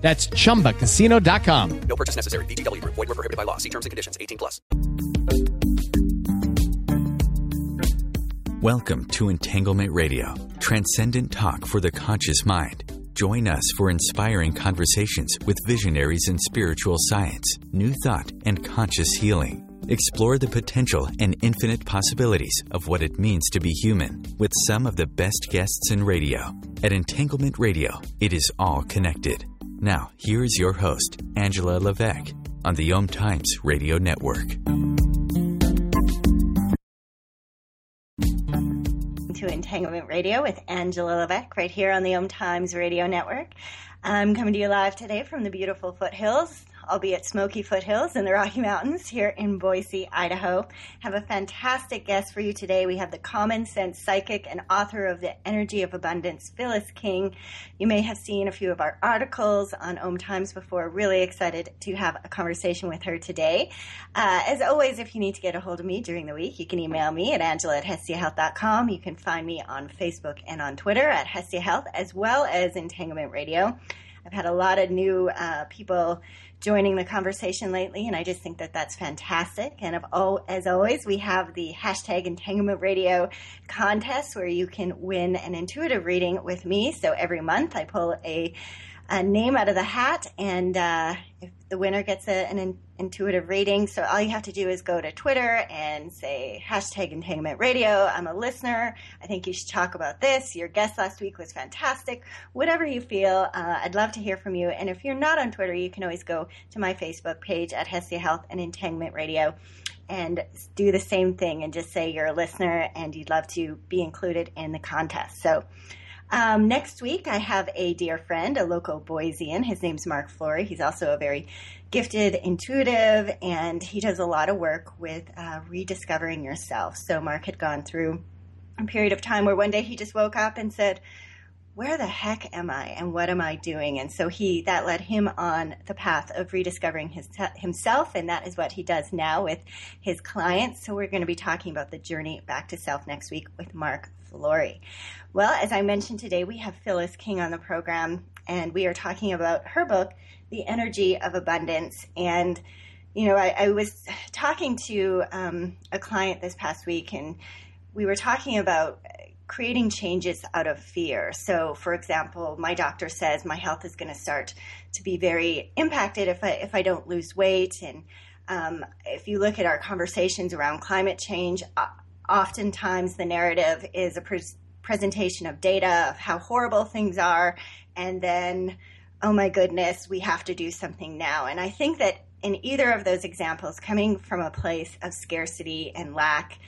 That's chumbacasino.com. No purchase necessary. VGW Group. Void were prohibited by law. See terms and conditions. 18 plus. Welcome to Entanglement Radio, transcendent talk for the conscious mind. Join us for inspiring conversations with visionaries in spiritual science, new thought, and conscious healing. Explore the potential and infinite possibilities of what it means to be human with some of the best guests in radio. At Entanglement Radio, it is all connected. Now, here is your host, Angela Levesque, on the Om Times Radio Network. to Entanglement Radio with Angela Levesque right here on the Om Times Radio Network. I'm coming to you live today from the beautiful foothills albeit smoky foothills in the Rocky Mountains here in Boise, Idaho. Have a fantastic guest for you today. We have the common sense psychic and author of The Energy of Abundance, Phyllis King. You may have seen a few of our articles on Om Times before. Really excited to have a conversation with her today. Uh, as always, if you need to get a hold of me during the week, you can email me at angela at hestiahealth.com. You can find me on Facebook and on Twitter at Hestia Health, as well as Entanglement Radio. I've had a lot of new uh, people joining the conversation lately, and I just think that that's fantastic. And of, oh, as always, we have the hashtag Entanglement Radio contest where you can win an intuitive reading with me. So every month I pull a, a name out of the hat, and uh, if the winner gets a, an in, intuitive reading. So all you have to do is go to Twitter and say hashtag entanglement radio. I'm a listener. I think you should talk about this. Your guest last week was fantastic. Whatever you feel, uh, I'd love to hear from you. And if you're not on Twitter, you can always go to my Facebook page at Hestia Health and Entanglement Radio and do the same thing and just say you're a listener and you'd love to be included in the contest. So um, next week, I have a dear friend, a local Boisean. His name's Mark Flory. He's also a very gifted intuitive, and he does a lot of work with uh, rediscovering yourself. So, Mark had gone through a period of time where one day he just woke up and said, where the heck am I and what am I doing? And so he that led him on the path of rediscovering his, himself, and that is what he does now with his clients. So we're going to be talking about the journey back to self next week with Mark Flory. Well, as I mentioned today, we have Phyllis King on the program, and we are talking about her book, The Energy of Abundance. And, you know, I, I was talking to um, a client this past week, and we were talking about creating changes out of fear. So, for example, my doctor says my health is going to start to be very impacted if I if I don't lose weight. And um, if you look at our conversations around climate change, oftentimes the narrative is a pre- presentation of data of how horrible things are, and then, oh my goodness, we have to do something now. And I think that in either of those examples, coming from a place of scarcity and lack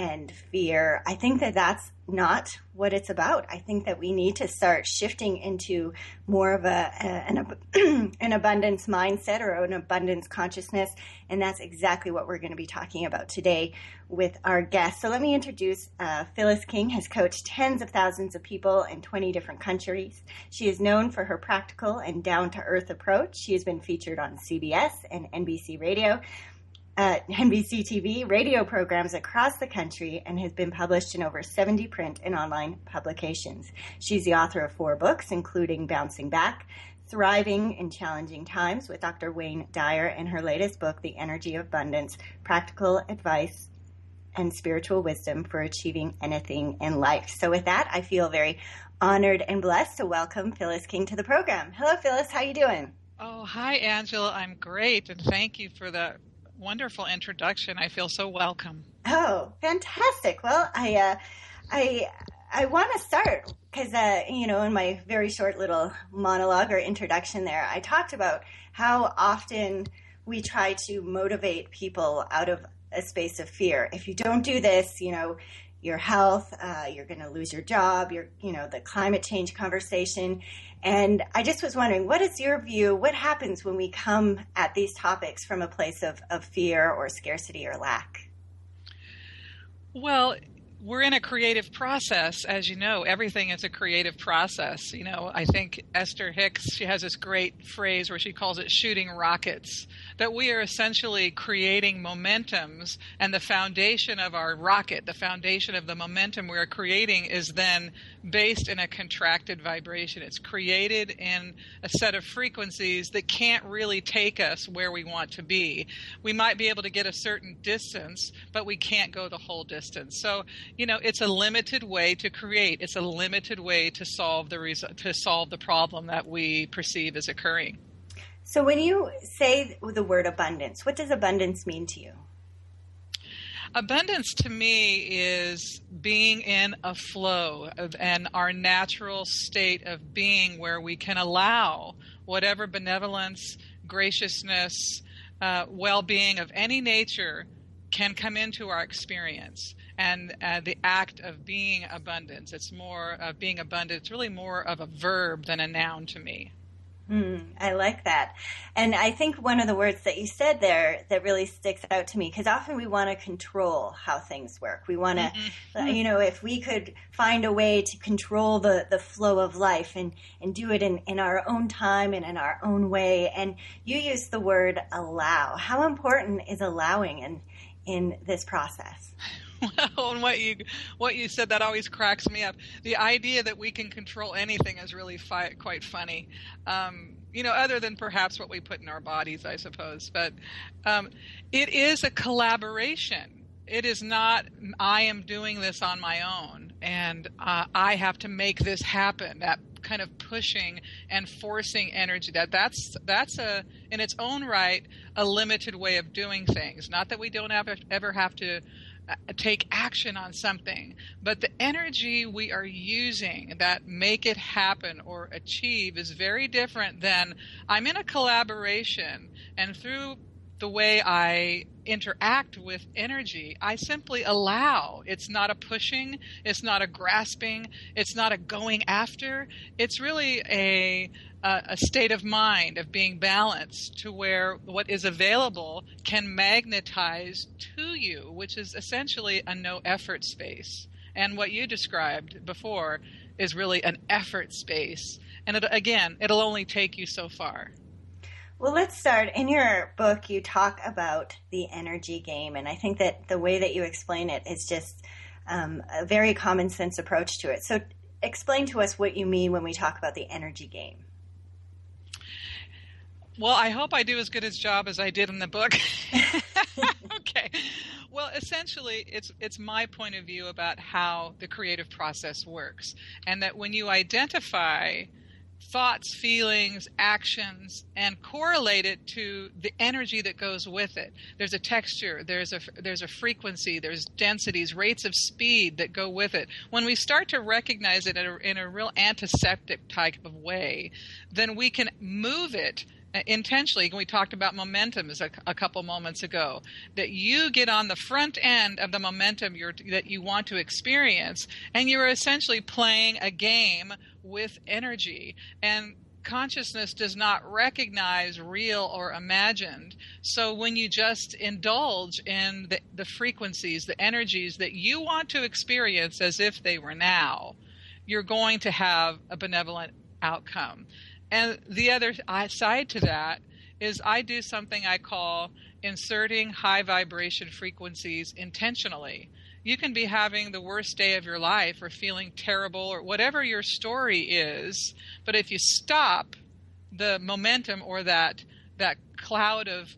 and fear, I think that that's not what it's about. I think that we need to start shifting into more of a, an, an abundance mindset or an abundance consciousness, and that's exactly what we're going to be talking about today with our guest. So let me introduce uh, Phyllis King. Has coached tens of thousands of people in 20 different countries. She is known for her practical and down to earth approach. She has been featured on CBS and NBC Radio uh, NBC TV radio programs across the country and has been published in over 70 print and online publications. She's the author of four books, including Bouncing Back, Thriving in Challenging Times with Dr. Wayne Dyer, and her latest book, The Energy of Abundance Practical Advice and Spiritual Wisdom for Achieving Anything in Life. So, with that, I feel very honored and blessed to welcome Phyllis King to the program. Hello, Phyllis. How you doing? Oh, hi, Angela. I'm great, and thank you for the wonderful introduction. I feel so welcome. Oh, fantastic! Well, I, uh, I, I want to start because uh, you know, in my very short little monologue or introduction there, I talked about how often we try to motivate people out of a space of fear. If you don't do this, you know, your health, uh, you're going to lose your job, you're, you know, the climate change conversation. And I just was wondering, what is your view? What happens when we come at these topics from a place of, of fear or scarcity or lack? Well, we're in a creative process, as you know. Everything is a creative process. You know, I think Esther Hicks, she has this great phrase where she calls it shooting rockets that we are essentially creating momentums, and the foundation of our rocket, the foundation of the momentum we are creating, is then based in a contracted vibration. It's created in a set of frequencies that can't really take us where we want to be. We might be able to get a certain distance, but we can't go the whole distance. So, you know, it's a limited way to create. It's a limited way to solve the res- to solve the problem that we perceive as occurring. So, when you say the word abundance, what does abundance mean to you? Abundance to me is being in a flow of, and our natural state of being where we can allow whatever benevolence, graciousness, uh, well being of any nature can come into our experience. And uh, the act of being abundance, it's more of being abundant, it's really more of a verb than a noun to me. Mm, I like that. And I think one of the words that you said there that really sticks out to me, because often we want to control how things work. We want to, mm-hmm. you know, if we could find a way to control the, the flow of life and, and do it in, in our own time and in our own way. And you use the word allow. How important is allowing in, in this process? well, and what you what you said that always cracks me up. The idea that we can control anything is really fi- quite funny. Um, you know, other than perhaps what we put in our bodies, I suppose. But um, it is a collaboration. It is not I am doing this on my own and uh, I have to make this happen. That kind of pushing and forcing energy that that's that's a in its own right a limited way of doing things not that we don't ever ever have to Uh, take action on something but the energy we are using that make it happen or achieve is very different than i'm in a collaboration and through the way I interact with energy, I simply allow. It's not a pushing, it's not a grasping, it's not a going after. It's really a a, state of mind of being balanced to where what is available can magnetize to you, which is essentially a no effort space. And what you described before is really an effort space. And it, again, it'll only take you so far. Well, let's start. In your book, you talk about the energy game, and I think that the way that you explain it is just um, a very common sense approach to it. So, explain to us what you mean when we talk about the energy game. Well, I hope I do as good a job as I did in the book. okay. Well, essentially, it's it's my point of view about how the creative process works, and that when you identify thoughts, feelings, actions, and correlate it to the energy that goes with it. There's a texture, there's a there's a frequency, there's densities, rates of speed that go with it. When we start to recognize it in a, in a real antiseptic type of way, then we can move it intentionally we talked about momentum a, a couple moments ago that you get on the front end of the momentum that you want to experience and you're essentially playing a game with energy and consciousness does not recognize real or imagined. So when you just indulge in the, the, frequencies, the energies that you want to experience as if they were now, you're going to have a benevolent outcome. And the other side to that is I do something I call inserting high vibration frequencies intentionally. You can be having the worst day of your life or feeling terrible or whatever your story is, but if you stop the momentum or that that cloud of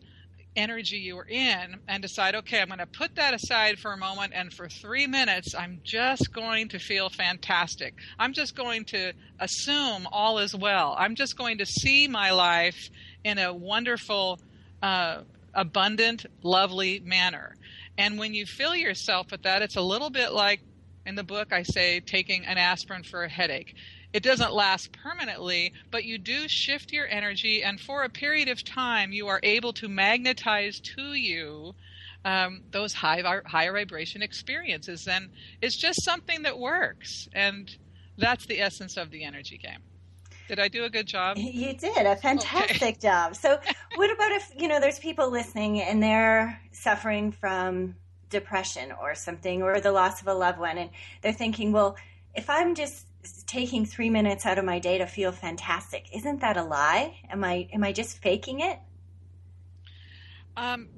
energy you were in and decide, okay, I'm going to put that aside for a moment, and for three minutes, I'm just going to feel fantastic. I'm just going to assume all is well. I'm just going to see my life in a wonderful, uh, abundant, lovely manner. And when you fill yourself with that, it's a little bit like in the book I say taking an aspirin for a headache. It doesn't last permanently, but you do shift your energy, and for a period of time, you are able to magnetize to you um, those high higher vibration experiences. And it's just something that works, and that's the essence of the energy game. Did I do a good job? You did a fantastic okay. job. So, what about if you know there's people listening and they're suffering from depression or something, or the loss of a loved one, and they're thinking, well, if I'm just taking three minutes out of my day to feel fantastic, isn't that a lie? Am I am I just faking it? Um,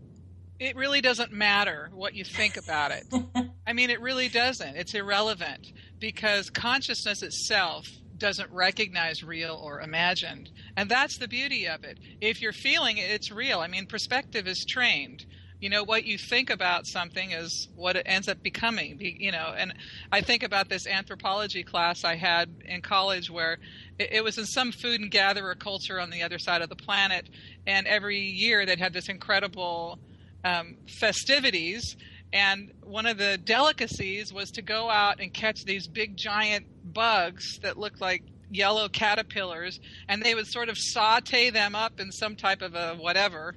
it really doesn't matter what you think about it. I mean, it really doesn't. It's irrelevant because consciousness itself doesn't recognize real or imagined. And that's the beauty of it. If you're feeling it, it's real. I mean, perspective is trained. You know, what you think about something is what it ends up becoming. You know, and I think about this anthropology class I had in college where it was in some food and gatherer culture on the other side of the planet. And every year they'd have this incredible um, festivities and one of the delicacies was to go out and catch these big giant bugs that looked like yellow caterpillars and they would sort of saute them up in some type of a whatever.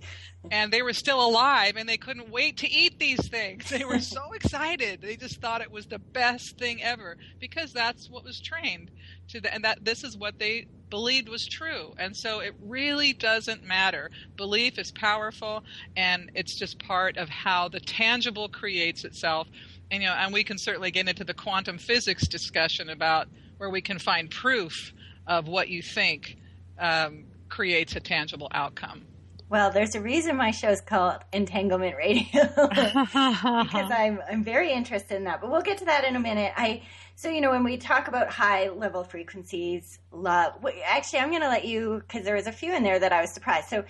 And they were still alive and they couldn't wait to eat these things. They were so excited. They just thought it was the best thing ever because that's what was trained to the, and that this is what they believed was true. And so it really doesn't matter. Belief is powerful and it's just part of how the tangible creates itself. And you know and we can certainly get into the quantum physics discussion about where we can find proof of what you think um, creates a tangible outcome. Well, there's a reason my show is called Entanglement Radio because I'm I'm very interested in that. But we'll get to that in a minute. I so you know when we talk about high level frequencies, love. Actually, I'm going to let you because there was a few in there that I was surprised. So,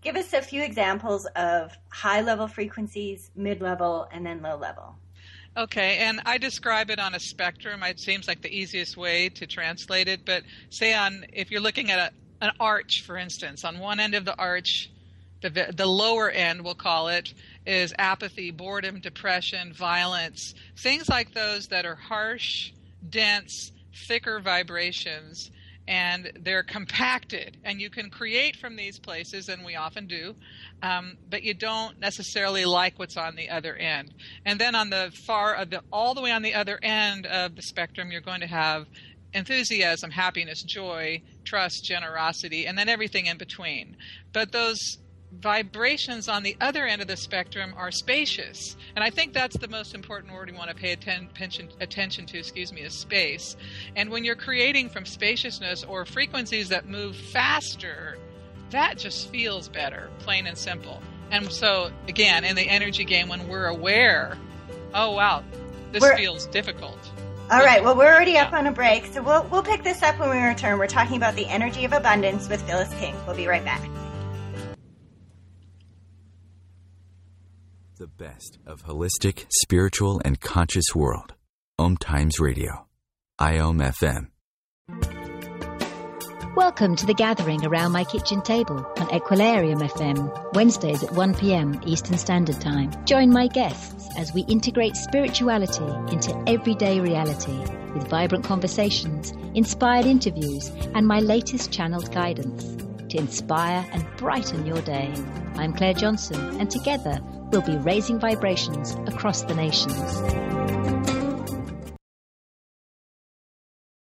give us a few examples of high level frequencies, mid level, and then low level. Okay, and I describe it on a spectrum. It seems like the easiest way to translate it. But say on if you're looking at a, an arch, for instance, on one end of the arch, the the lower end, we'll call it, is apathy, boredom, depression, violence, things like those that are harsh, dense, thicker vibrations and they're compacted and you can create from these places and we often do um, but you don't necessarily like what's on the other end. And then on the far of the all the way on the other end of the spectrum you're going to have enthusiasm happiness joy trust generosity and then everything in between. But those vibrations on the other end of the spectrum are spacious. And I think that's the most important word we want to pay attention, attention to, excuse me, is space. And when you're creating from spaciousness or frequencies that move faster, that just feels better, plain and simple. And so, again, in the energy game, when we're aware, oh, wow, this we're, feels difficult. All right. Well, we're already up on a break, so we'll we'll pick this up when we return. We're talking about the energy of abundance with Phyllis King. We'll be right back. The best of holistic, spiritual, and conscious world. Om Times Radio. IOM FM. Welcome to the gathering around my kitchen table on Equilarium FM, Wednesdays at 1 p.m. Eastern Standard Time. Join my guests as we integrate spirituality into everyday reality with vibrant conversations, inspired interviews, and my latest channeled guidance inspire and brighten your day. I'm Claire Johnson, and together we'll be raising vibrations across the nations.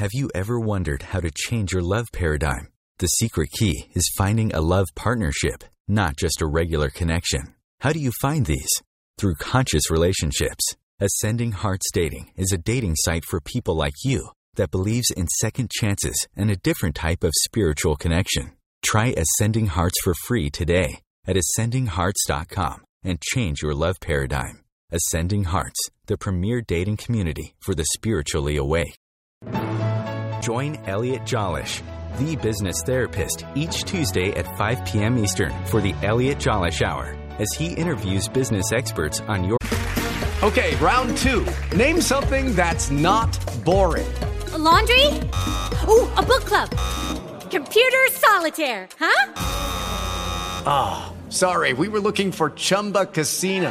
Have you ever wondered how to change your love paradigm? The secret key is finding a love partnership, not just a regular connection. How do you find these? Through conscious relationships. Ascending Hearts Dating is a dating site for people like you that believes in second chances and a different type of spiritual connection. Try Ascending Hearts for free today at ascendinghearts.com and change your love paradigm. Ascending Hearts, the premier dating community for the spiritually awake. Join Elliot Jolesch, the business therapist, each Tuesday at 5 p.m. Eastern for the Elliot Jolesch Hour as he interviews business experts on your Okay, round two. Name something that's not boring. A laundry? Ooh, a book club. Computer solitaire, huh? Ah, oh, sorry, we were looking for Chumba Casino.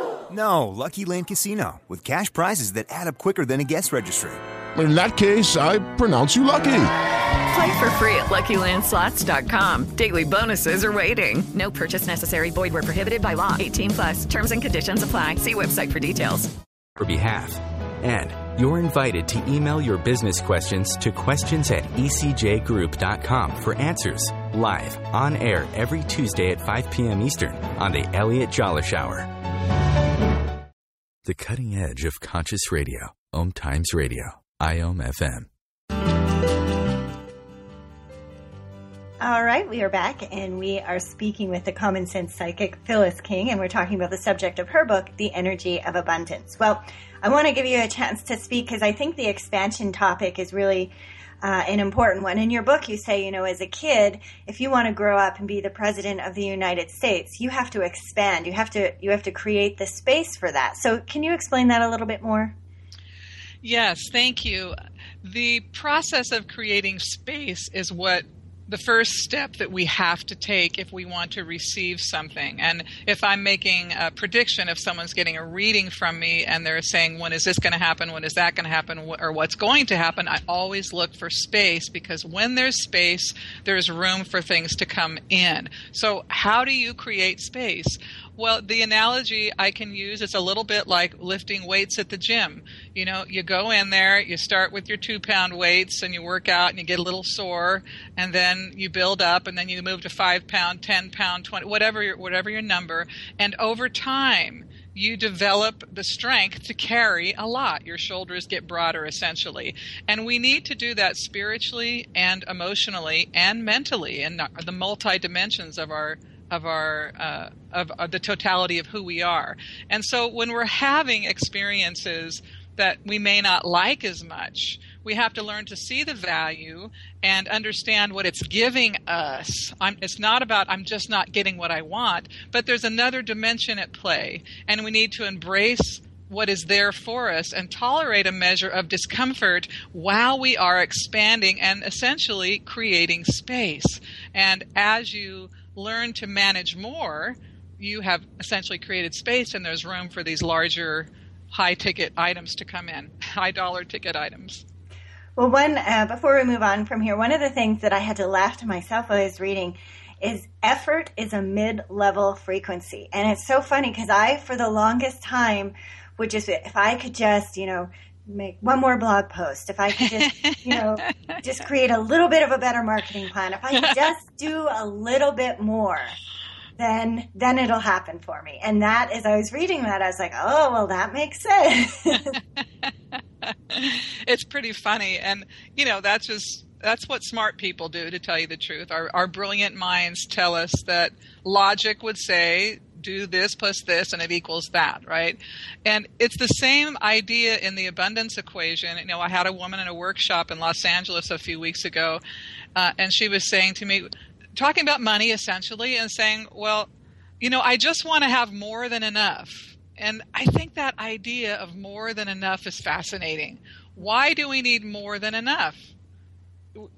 No, Lucky Land Casino, with cash prizes that add up quicker than a guest registry. In that case, I pronounce you lucky. Play for free at LuckyLandSlots.com. Daily bonuses are waiting. No purchase necessary. Void where prohibited by law. 18 plus. Terms and conditions apply. See website for details. For behalf. And you're invited to email your business questions to questions at ecjgroup.com for answers live on air every Tuesday at 5 p.m. Eastern on the Elliot Jolesch Hour. The cutting edge of conscious radio. Om Times Radio. IOM FM. All right, we are back and we are speaking with the common sense psychic Phyllis King, and we're talking about the subject of her book, The Energy of Abundance. Well, I want to give you a chance to speak because I think the expansion topic is really uh, an important one. In your book, you say, you know, as a kid, if you want to grow up and be the president of the United States, you have to expand. You have to you have to create the space for that. So, can you explain that a little bit more? Yes, thank you. The process of creating space is what the first step that we have to take if we want to receive something. And if I'm making a prediction, if someone's getting a reading from me and they're saying, when is this going to happen? When is that going to happen? Or what's going to happen? I always look for space because when there's space, there's room for things to come in. So, how do you create space? Well, the analogy I can use is a little bit like lifting weights at the gym. You know, you go in there, you start with your two pound weights, and you work out, and you get a little sore, and then you build up, and then you move to five pound, ten pound, twenty, whatever your whatever your number, and over time you develop the strength to carry a lot. Your shoulders get broader, essentially. And we need to do that spiritually and emotionally and mentally in the multi dimensions of our of our uh, of, of the totality of who we are. And so when we're having experiences that we may not like as much, we have to learn to see the value and understand what it's giving us. I'm, it's not about I'm just not getting what I want, but there's another dimension at play, and we need to embrace what is there for us and tolerate a measure of discomfort while we are expanding and essentially creating space. And as you learn to manage more, you have essentially created space and there's room for these larger high ticket items to come in, high dollar ticket items. Well, one uh, before we move on from here, one of the things that I had to laugh to myself while I was reading is effort is a mid-level frequency, and it's so funny because I, for the longest time, would just if I could just you know make one more blog post, if I could just, you know, just create a little bit of a better marketing plan, if I could just do a little bit more, then then it'll happen for me. And that as I was reading that, I was like, oh well that makes sense. it's pretty funny. And you know, that's just that's what smart people do to tell you the truth. Our our brilliant minds tell us that logic would say do this plus this and it equals that, right? And it's the same idea in the abundance equation. You know, I had a woman in a workshop in Los Angeles a few weeks ago, uh, and she was saying to me, talking about money essentially, and saying, well, you know, I just want to have more than enough. And I think that idea of more than enough is fascinating. Why do we need more than enough?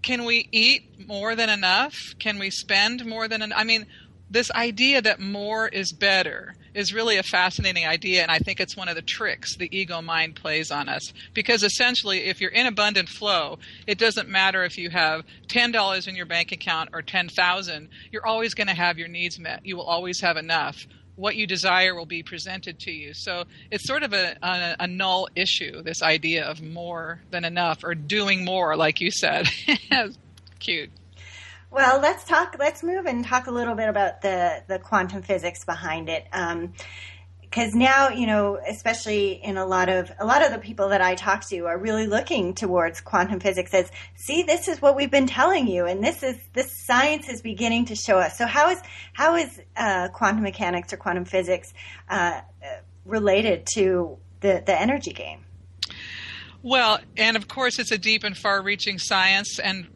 Can we eat more than enough? Can we spend more than enough? I mean, this idea that more is better is really a fascinating idea, and I think it's one of the tricks the ego mind plays on us. Because essentially, if you're in abundant flow, it doesn't matter if you have ten dollars in your bank account or ten thousand. You're always going to have your needs met. You will always have enough. What you desire will be presented to you. So it's sort of a, a, a null issue. This idea of more than enough or doing more, like you said. Cute. Well, let's talk. Let's move and talk a little bit about the the quantum physics behind it. Um, because now you know especially in a lot of a lot of the people that i talk to are really looking towards quantum physics as see this is what we've been telling you and this is this science is beginning to show us so how is how is uh, quantum mechanics or quantum physics uh, related to the the energy game well, and of course, it's a deep and far reaching science, and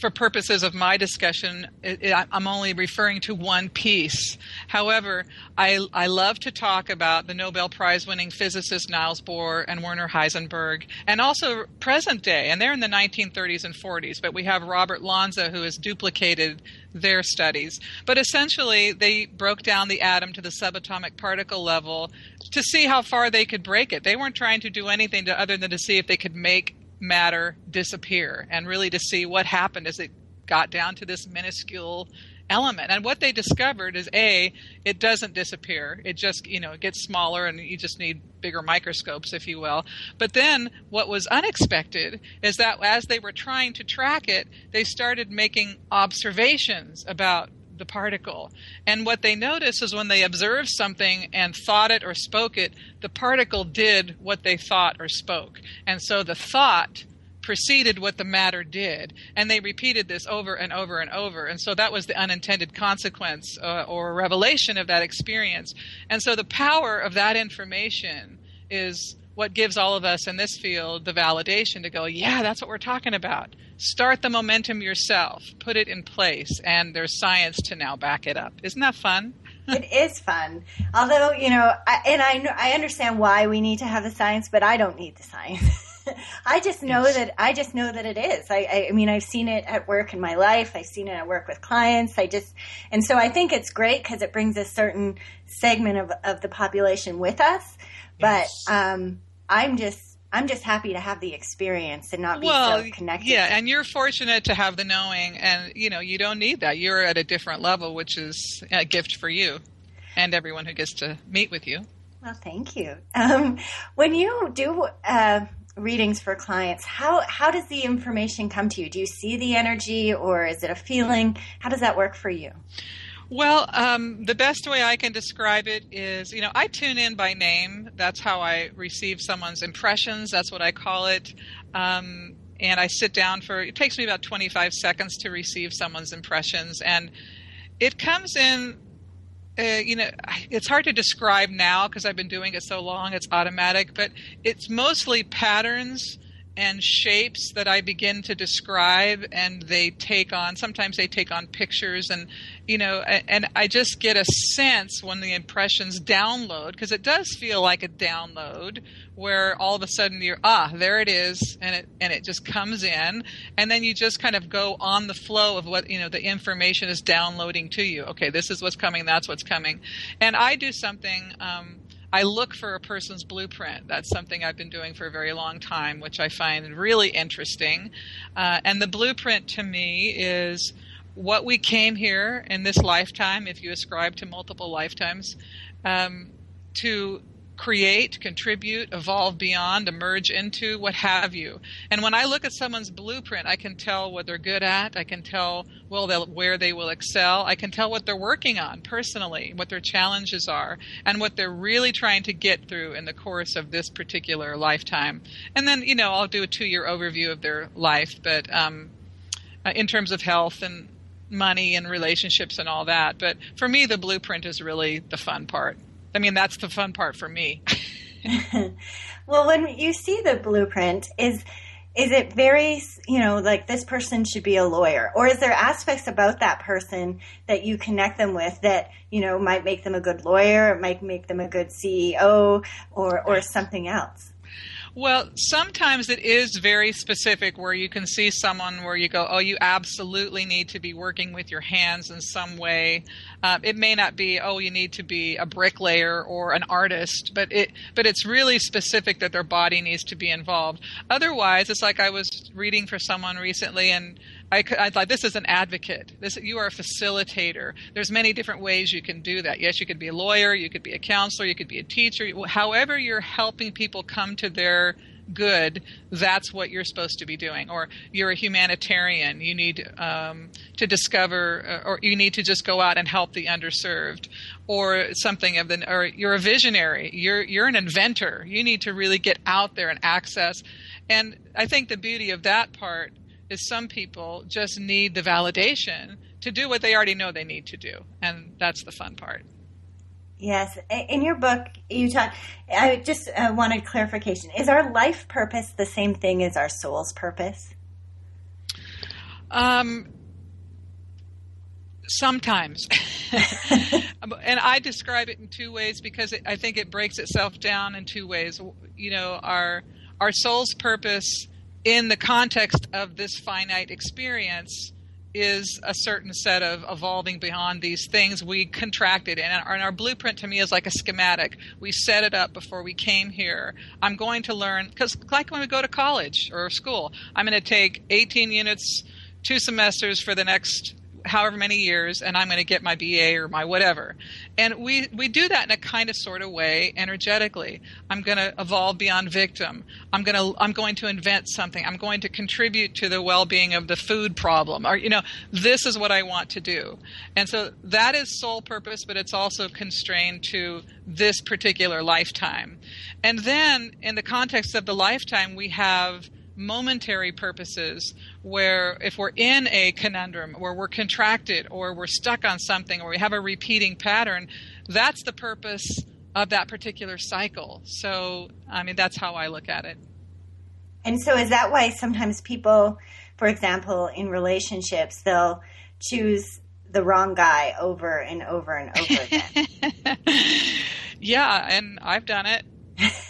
for purposes of my discussion, it, it, I'm only referring to one piece. However, I, I love to talk about the Nobel Prize winning physicists Niels Bohr and Werner Heisenberg, and also present day, and they're in the 1930s and 40s, but we have Robert Lanza who has duplicated their studies. But essentially, they broke down the atom to the subatomic particle level to see how far they could break it. They weren't trying to do anything to, other than to see if they could make matter disappear and really to see what happened as it got down to this minuscule element. And what they discovered is A, it doesn't disappear. It just, you know, it gets smaller and you just need bigger microscopes, if you will. But then what was unexpected is that as they were trying to track it, they started making observations about the particle. And what they noticed is when they observed something and thought it or spoke it, the particle did what they thought or spoke. And so the thought preceded what the matter did. And they repeated this over and over and over. And so that was the unintended consequence uh, or revelation of that experience. And so the power of that information is what gives all of us in this field the validation to go, yeah, that's what we're talking about. Start the momentum yourself, put it in place, and there's science to now back it up. Isn't that fun? it is fun. Although, you know, I, and I, I understand why we need to have the science, but I don't need the science. I just know yes. that I just know that it is. I, I, mean, I've seen it at work in my life. I've seen it at work with clients. I just, and so I think it's great because it brings a certain segment of, of the population with us. But um, I'm just, I'm just happy to have the experience and not be well, so connected. Yeah, and you're fortunate to have the knowing, and you know you don't need that. You're at a different level, which is a gift for you and everyone who gets to meet with you. Well, thank you. Um, when you do uh, readings for clients, how how does the information come to you? Do you see the energy, or is it a feeling? How does that work for you? Well, um, the best way I can describe it is, you know, I tune in by name. That's how I receive someone's impressions. That's what I call it. Um, and I sit down for. It takes me about 25 seconds to receive someone's impressions, and it comes in uh, you know, it's hard to describe now because I've been doing it so long. It's automatic, but it's mostly patterns and shapes that I begin to describe, and they take on. Sometimes they take on pictures, and you know, and I just get a sense when the impressions download because it does feel like a download where all of a sudden you're ah there it is and it and it just comes in and then you just kind of go on the flow of what you know the information is downloading to you okay this is what's coming that's what's coming and i do something um, I look for a person's blueprint. That's something I've been doing for a very long time, which I find really interesting. Uh, and the blueprint to me is what we came here in this lifetime, if you ascribe to multiple lifetimes, um, to create, contribute, evolve beyond, emerge into, what have you. And when I look at someone's blueprint, I can tell what they're good at. I can tell well where they will excel. I can tell what they're working on personally, what their challenges are, and what they're really trying to get through in the course of this particular lifetime. And then, you know, I'll do a two-year overview of their life, but um, uh, in terms of health and money and relationships and all that. But for me, the blueprint is really the fun part. I mean, that's the fun part for me. well, when you see the blueprint, is is it very you know like this person should be a lawyer or is there aspects about that person that you connect them with that you know might make them a good lawyer might make them a good ceo or or something else well, sometimes it is very specific where you can see someone where you go, oh, you absolutely need to be working with your hands in some way. Uh, it may not be, oh, you need to be a bricklayer or an artist, but it but it's really specific that their body needs to be involved. Otherwise, it's like I was reading for someone recently and I, I, thought this is an advocate. This you are a facilitator. There's many different ways you can do that. Yes, you could be a lawyer, you could be a counselor, you could be a teacher. However, you're helping people come to their good, that's what you're supposed to be doing. Or you're a humanitarian, you need um, to discover, uh, or you need to just go out and help the underserved, or something of the, or you're a visionary, you're you're an inventor. You need to really get out there and access. And I think the beauty of that part is some people just need the validation to do what they already know they need to do, and that's the fun part. Yes, in your book, you talk. I just uh, wanted clarification. Is our life purpose the same thing as our soul's purpose? Um, sometimes, and I describe it in two ways because it, I think it breaks itself down in two ways. You know, our our soul's purpose in the context of this finite experience is a certain set of evolving beyond these things we contracted. And our, and our, blueprint to me is like a schematic. We set it up before we came here. I'm going to learn because like when we go to college or school i'm going to take 18 units two semesters for the next however many years and I'm going to get my BA or my whatever. And we, we do that in a kind of sort of way energetically. I'm going to evolve beyond victim. I'm going to, I'm going to invent something. I'm going to contribute to the well-being of the food problem or, you know, this is what I want to do. And so that is soul purpose, but it's also constrained to this particular lifetime. And then in the context of the lifetime, we have momentary purposes where if we're in a conundrum where we're contracted or we're stuck on something or we have a repeating pattern that's the purpose of that particular cycle. So i mean that's how i look at it. And so is that why sometimes people for example in relationships they'll choose the wrong guy over and over and over again? Yeah and i've done it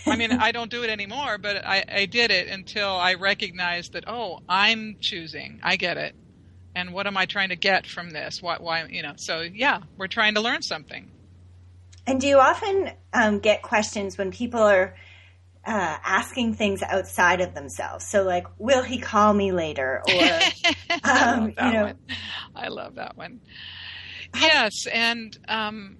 I mean, I don't do it anymore, but I, I did it until I recognized that, oh, I'm choosing. I get it. And what am I trying to get from this? Why, why you know, so yeah, we're trying to learn something. And do you often um, get questions when people are uh, asking things outside of themselves? So, like, will he call me later? Or, um, you know, one. I love that one. Yes, and um,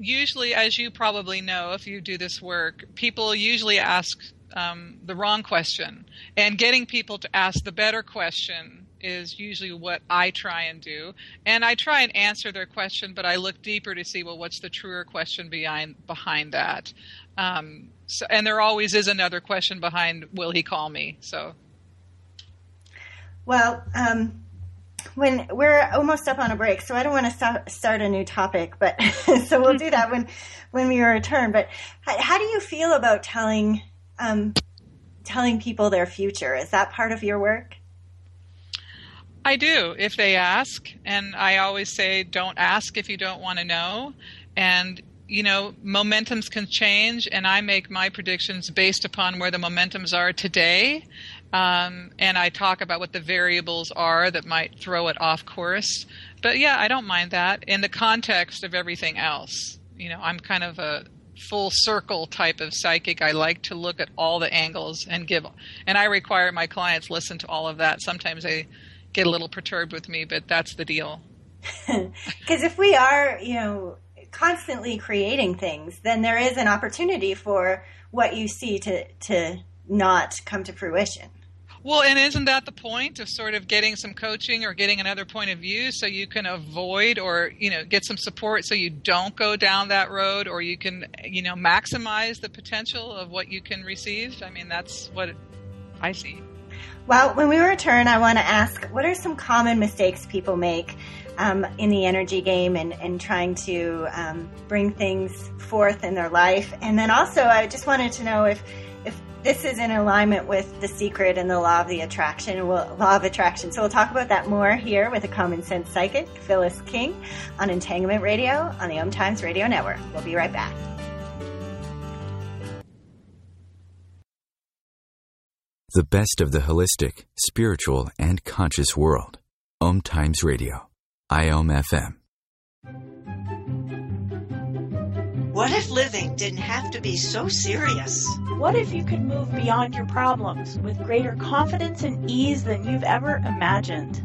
usually, as you probably know, if you do this work, people usually ask um, the wrong question, and getting people to ask the better question is usually what I try and do. And I try and answer their question, but I look deeper to see well, what's the truer question behind behind that. Um, so, and there always is another question behind, will he call me? So. Well, um, when we're almost up on a break, so I don't want to start, start a new topic, but so we'll do that when when we return. But how, how do you feel about telling um, telling people their future? Is that part of your work? I do if they ask, and I always say, don't ask if you don't want to know. And you know, momentums can change, and I make my predictions based upon where the momentums are today. Um, and I talk about what the variables are that might throw it off course. But yeah, I don't mind that in the context of everything else. You know, I'm kind of a full circle type of psychic. I like to look at all the angles and give, and I require my clients listen to all of that. Sometimes they get a little perturbed with me, but that's the deal. Because if we are, you know, constantly creating things, then there is an opportunity for what you see to to not come to fruition. Well, and isn't that the point of sort of getting some coaching or getting another point of view so you can avoid or, you know, get some support so you don't go down that road or you can, you know, maximize the potential of what you can receive? I mean, that's what I see. Well, when we return, I want to ask what are some common mistakes people make um, in the energy game and, and trying to um, bring things forth in their life? And then also, I just wanted to know if this is in alignment with the secret and the law of the attraction, law of attraction. So we'll talk about that more here with a common sense psychic, Phyllis King, on Entanglement Radio on the Om Times Radio Network. We'll be right back. The best of the holistic, spiritual, and conscious world. Om Times Radio. IOM FM. What if living didn't have to be so serious? What if you could move beyond your problems with greater confidence and ease than you've ever imagined?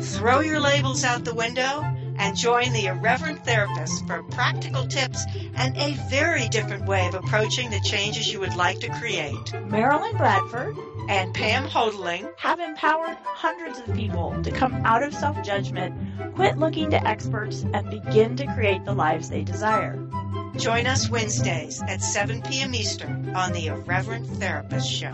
Throw your labels out the window and join the irreverent therapist for practical tips and a very different way of approaching the changes you would like to create. Marilyn Bradford and Pam Hodling have empowered hundreds of people to come out of self judgment, quit looking to experts, and begin to create the lives they desire. Join us Wednesdays at 7 p.m. Eastern on the Irreverent Therapist Show.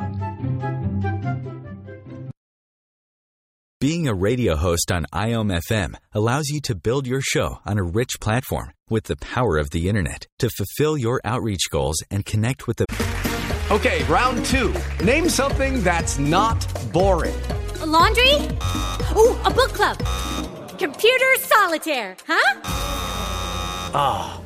Being a radio host on IOM FM allows you to build your show on a rich platform with the power of the internet to fulfill your outreach goals and connect with the. Okay, round two. Name something that's not boring. A laundry? Ooh, a book club. Computer solitaire, huh? Ah, oh,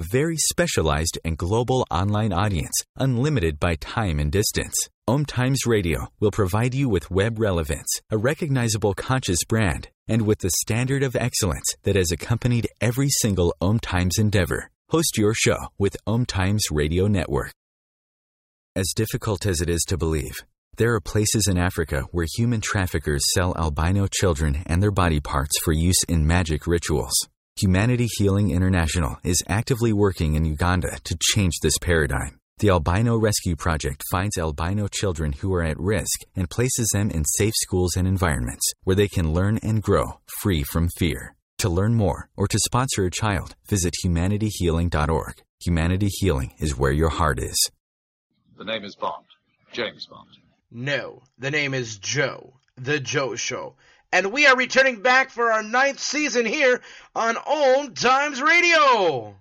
Very specialized and global online audience, unlimited by time and distance. Om Times Radio will provide you with web relevance, a recognizable conscious brand, and with the standard of excellence that has accompanied every single Om Times endeavor. Host your show with Om Times Radio Network. As difficult as it is to believe, there are places in Africa where human traffickers sell albino children and their body parts for use in magic rituals. Humanity Healing International is actively working in Uganda to change this paradigm. The Albino Rescue Project finds albino children who are at risk and places them in safe schools and environments where they can learn and grow free from fear. To learn more or to sponsor a child, visit humanityhealing.org. Humanity Healing is where your heart is. The name is Bond. James Bond. No, the name is Joe. The Joe Show. And we are returning back for our ninth season here on Om Times Radio.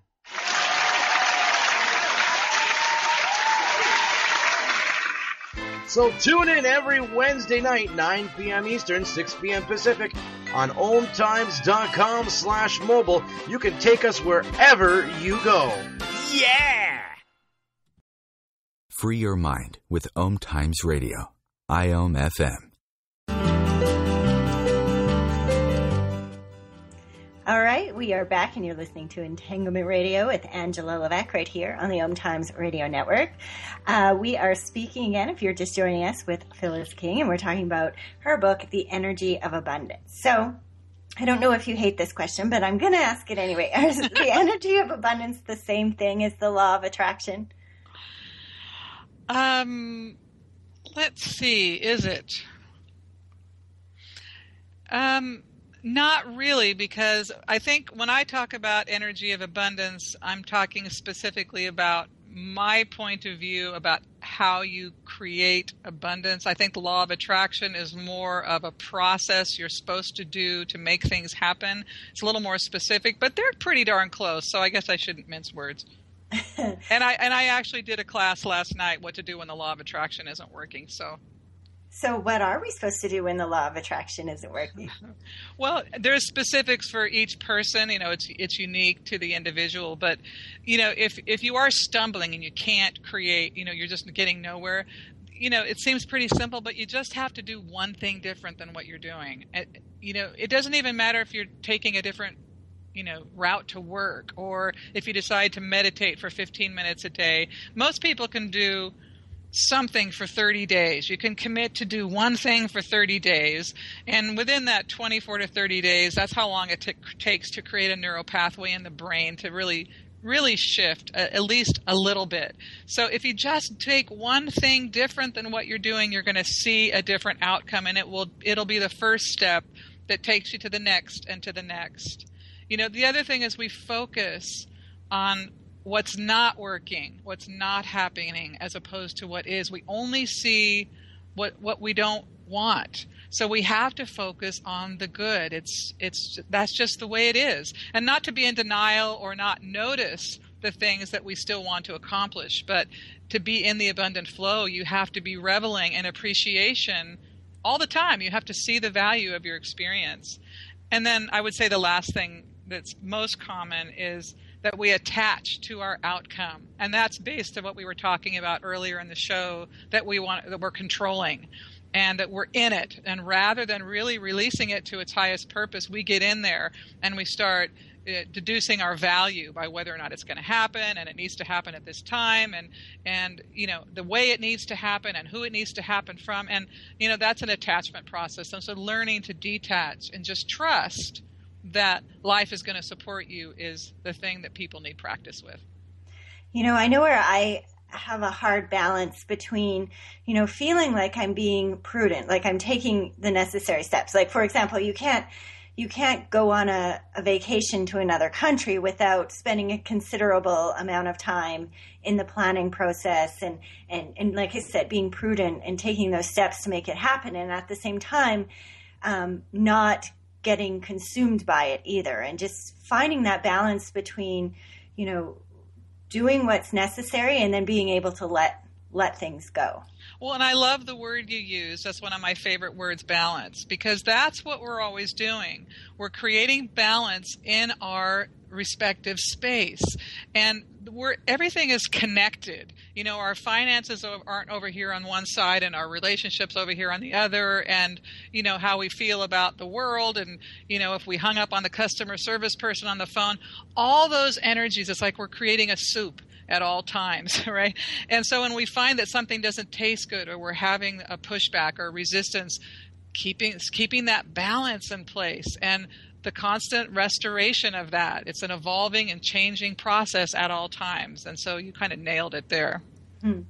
So tune in every Wednesday night, 9 p.m. Eastern, 6 p.m. Pacific, on OmTimes.com slash mobile. You can take us wherever you go. Yeah! Free your mind with Om Times Radio. IOM FM. We are back, and you're listening to Entanglement Radio with Angela Levesque right here on the Om Times Radio Network. Uh, we are speaking again, if you're just joining us, with Phyllis King, and we're talking about her book, The Energy of Abundance. So, I don't know if you hate this question, but I'm going to ask it anyway. Is the energy of abundance the same thing as the law of attraction? Um, let's see. Is it? Um, not really, because I think when I talk about energy of abundance, I'm talking specifically about my point of view about how you create abundance. I think the law of attraction is more of a process you're supposed to do to make things happen. It's a little more specific, but they're pretty darn close, so I guess I shouldn't mince words. and I and I actually did a class last night what to do when the law of attraction isn't working. So so, what are we supposed to do when the law of attraction isn't working? Well, there's specifics for each person. You know, it's it's unique to the individual. But you know, if if you are stumbling and you can't create, you know, you're just getting nowhere. You know, it seems pretty simple, but you just have to do one thing different than what you're doing. You know, it doesn't even matter if you're taking a different you know route to work or if you decide to meditate for 15 minutes a day most people can do something for 30 days. You can commit to do one thing for 30 days, and within that 24 to 30 days, that's how long it t- takes to create a neural pathway in the brain to really really shift uh, at least a little bit. So if you just take one thing different than what you're doing, you're going to see a different outcome and it will it'll be the first step that takes you to the next and to the next. You know, the other thing is we focus on what's not working, what's not happening, as opposed to what is. We only see what what we don't want. So we have to focus on the good. It's it's that's just the way it is. And not to be in denial or not notice the things that we still want to accomplish, but to be in the abundant flow, you have to be reveling in appreciation all the time. You have to see the value of your experience. And then I would say the last thing that's most common is that we attach to our outcome. And that's based on what we were talking about earlier in the show that we want that we're controlling and that we're in it. And rather than really releasing it to its highest purpose, we get in there and we start uh, deducing our value by whether or not it's going to happen and it needs to happen at this time and and you know the way it needs to happen and who it needs to happen from and you know that's an attachment process and so learning to detach and just trust that life is going to support you is the thing that people need practice with. You know, I know where I have a hard balance between, you know, feeling like I'm being prudent, like I'm taking the necessary steps. Like, for example, you can't you can't go on a, a, vacation to another country without spending a considerable amount of time in the planning process and, and, and like I said, being prudent and taking those steps to make it happen. And at the same time, um, not getting consumed by it either. And just finding that balance between you know doing what's necessary and then being able to let let things go. Well and i love the word you use. That's one of my favorite words balance because that's what we're always doing. We're creating balance in our respective space and we're everything is connected you know our finances aren't over here on one side and our relationships over here on the other and you know how we feel about the world and you know if we hung up on the customer service person on the phone all those energies it's like we're creating a soup at all times, right? And so when we find that something doesn't taste good or we're having a pushback or resistance, keeping keeping that balance in place and the constant restoration of that. It's an evolving and changing process at all times. And so you kind of nailed it there. Hmm.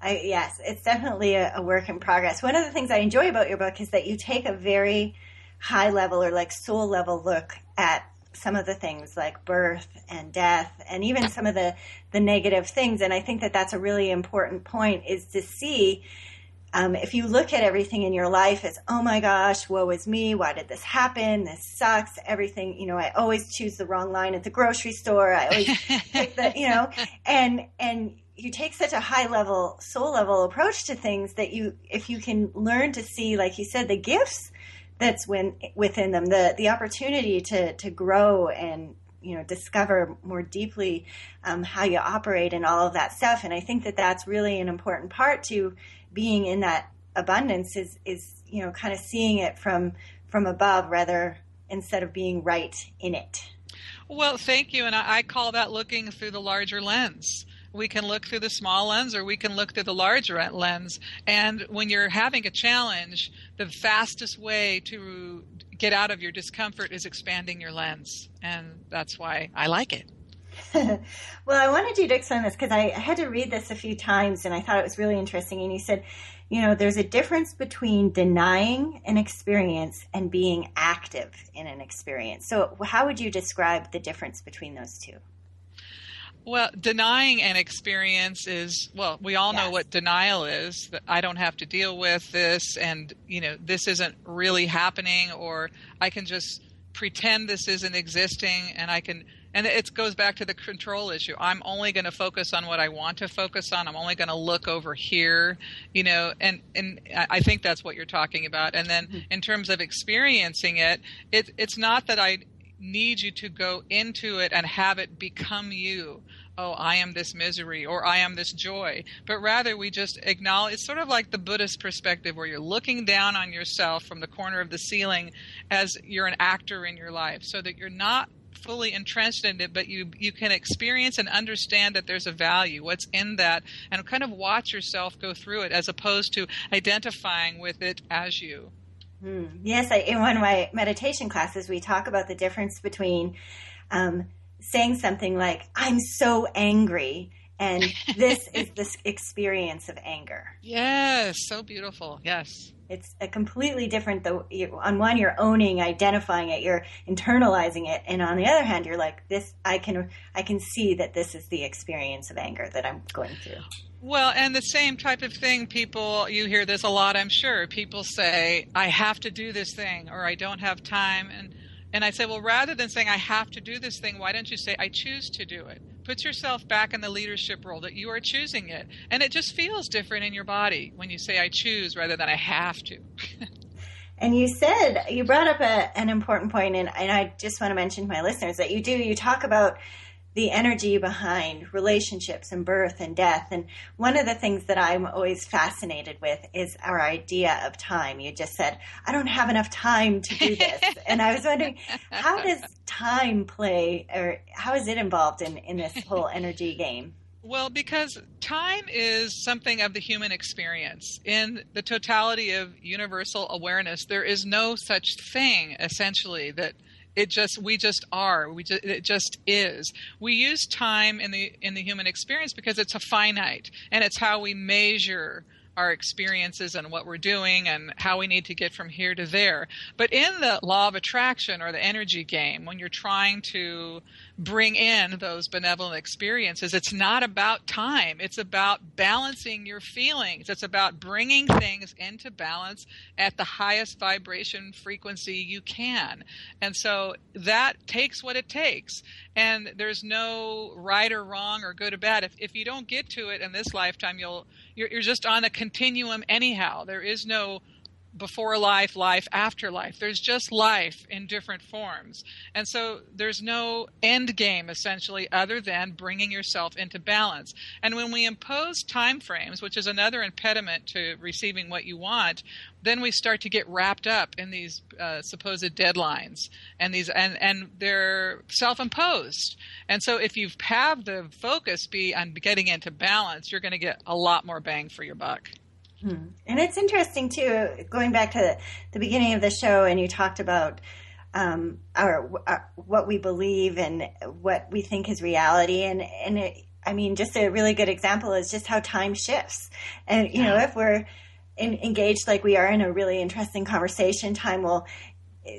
I, yes, it's definitely a, a, work in progress. One of the things I enjoy about your book is that you take a very high level or like soul level look at some of the things like birth and death and even some of the, the negative things. And I think that that's a really important point is to see um, if you look at everything in your life as, oh my gosh, woe is me, why did this happen? This sucks. Everything, you know, I always choose the wrong line at the grocery store. I always pick the, you know, and and you take such a high level, soul level approach to things that you, if you can learn to see, like you said, the gifts that's when within them, the the opportunity to to grow and you know discover more deeply um, how you operate and all of that stuff. And I think that that's really an important part to being in that abundance is is you know kind of seeing it from from above rather instead of being right in it. Well, thank you, and I, I call that looking through the larger lens we can look through the small lens or we can look through the larger lens. And when you're having a challenge, the fastest way to get out of your discomfort is expanding your lens. And that's why I like it. well, I wanted you to explain this because I had to read this a few times and I thought it was really interesting. And you said, you know, there's a difference between denying an experience and being active in an experience. So, how would you describe the difference between those two? Well, denying an experience is well, we all yes. know what denial is. That I don't have to deal with this, and you know, this isn't really happening, or I can just pretend this isn't existing, and I can and it goes back to the control issue. I'm only going to focus on what i want to focus on. I'm only going to look over here you know and and i think that's what you're talking about. And then mm-hmm. in terms of experiencing it, it it's not that i need you to go into it and have it become you. Oh, I am this misery or I am this joy, but rather we just acknowledge it's sort of like the Buddhist perspective where you're looking down on yourself from the corner of the ceiling as you're an actor in your life so that you're not fully entrenched in it, but you you can experience and understand that there's a value, what's in that, and kind of watch yourself go through it as opposed to identifying with it as you. Hmm. Yes, I, in one of my meditation classes, we talk about the difference between um, saying something like, I'm so angry, And this is this experience of anger. Yes, so beautiful. Yes. It's a completely different. Though on one, you're owning, identifying it, you're internalizing it, and on the other hand, you're like, "This, I can, I can see that this is the experience of anger that I'm going through." Well, and the same type of thing, people, you hear this a lot, I'm sure. People say, I have to do this thing, or I don't have time. And, and I say, well, rather than saying, I have to do this thing, why don't you say, I choose to do it? Put yourself back in the leadership role that you are choosing it. And it just feels different in your body when you say, I choose rather than I have to. And you said, you brought up a, an important point, and, and I just want to mention to my listeners that you do, you talk about the energy behind relationships and birth and death. And one of the things that I'm always fascinated with is our idea of time. You just said, I don't have enough time to do this. and I was wondering, how does time play, or how is it involved in, in this whole energy game? Well, because time is something of the human experience. In the totality of universal awareness, there is no such thing, essentially, that it just we just are. We just, it just is. We use time in the in the human experience because it's a finite, and it's how we measure our experiences and what we're doing and how we need to get from here to there. But in the law of attraction or the energy game, when you're trying to bring in those benevolent experiences, it's not about time. It's about balancing your feelings. It's about bringing things into balance at the highest vibration frequency you can. And so that takes what it takes. And there's no right or wrong or good or bad. If, if you don't get to it in this lifetime, you'll you're, you're just on a continuum anyhow. There is no before life, life, after life. There's just life in different forms. And so there's no end game essentially other than bringing yourself into balance. And when we impose time frames, which is another impediment to receiving what you want, then we start to get wrapped up in these uh, supposed deadlines and these and and they're self-imposed and so if you have the focus be on getting into balance you're going to get a lot more bang for your buck. And it's interesting too going back to the beginning of the show and you talked about um, our, our, what we believe and what we think is reality. And and it, I mean just a really good example is just how time shifts. And you know if we're in, engaged like we are in a really interesting conversation, time will